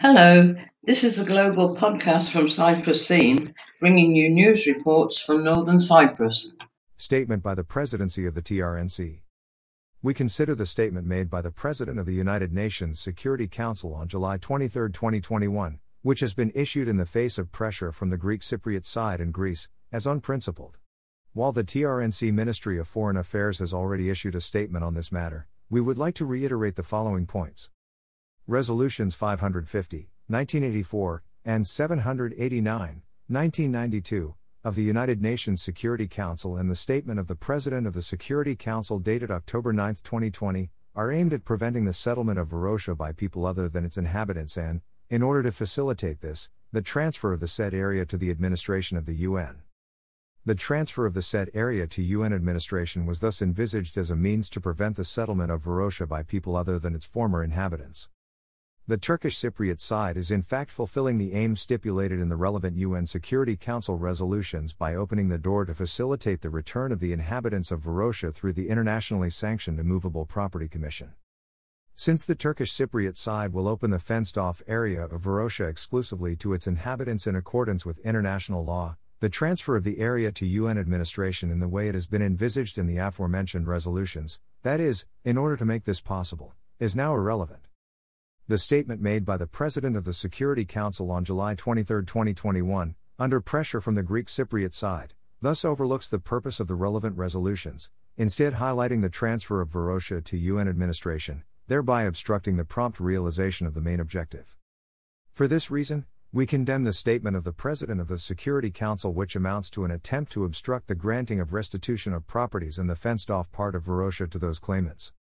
Hello, this is a global podcast from Cyprus Scene, bringing you news reports from Northern Cyprus. Statement by the Presidency of the TRNC. We consider the statement made by the President of the United Nations Security Council on July 23, 2021, which has been issued in the face of pressure from the Greek Cypriot side and Greece, as unprincipled. While the TRNC Ministry of Foreign Affairs has already issued a statement on this matter, we would like to reiterate the following points. Resolutions 550, 1984, and 789, 1992, of the United Nations Security Council and the statement of the President of the Security Council dated October 9, 2020, are aimed at preventing the settlement of Varosha by people other than its inhabitants and, in order to facilitate this, the transfer of the said area to the administration of the UN. The transfer of the said area to UN administration was thus envisaged as a means to prevent the settlement of Varosha by people other than its former inhabitants. The Turkish Cypriot side is in fact fulfilling the aims stipulated in the relevant UN Security Council resolutions by opening the door to facilitate the return of the inhabitants of Varosha through the internationally sanctioned Immovable Property Commission. Since the Turkish Cypriot side will open the fenced off area of Varosha exclusively to its inhabitants in accordance with international law, the transfer of the area to UN administration in the way it has been envisaged in the aforementioned resolutions, that is, in order to make this possible, is now irrelevant. The statement made by the President of the Security Council on July 23, 2021, under pressure from the Greek Cypriot side, thus overlooks the purpose of the relevant resolutions, instead highlighting the transfer of Varosha to UN administration, thereby obstructing the prompt realization of the main objective. For this reason, we condemn the statement of the President of the Security Council, which amounts to an attempt to obstruct the granting of restitution of properties in the fenced off part of Varosha to those claimants.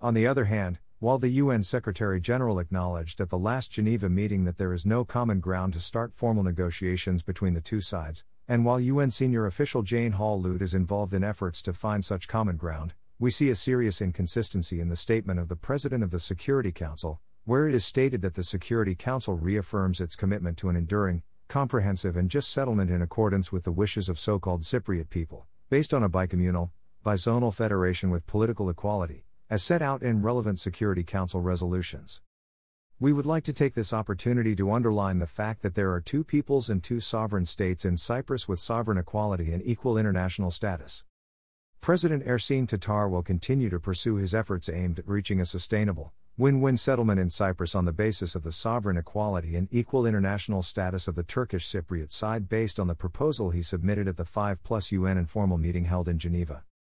On the other hand, while the UN Secretary General acknowledged at the last Geneva meeting that there is no common ground to start formal negotiations between the two sides, and while UN senior official Jane Hall Lute is involved in efforts to find such common ground, we see a serious inconsistency in the statement of the President of the Security Council, where it is stated that the Security Council reaffirms its commitment to an enduring, comprehensive, and just settlement in accordance with the wishes of so called Cypriot people, based on a bicommunal, bizonal federation with political equality as set out in relevant Security Council resolutions. We would like to take this opportunity to underline the fact that there are two peoples and two sovereign states in Cyprus with sovereign equality and equal international status. President Ersin Tatar will continue to pursue his efforts aimed at reaching a sustainable, win win settlement in Cyprus on the basis of the sovereign equality and equal international status of the Turkish Cypriot side based on the proposal he submitted at the 5 plus UN informal meeting held in Geneva.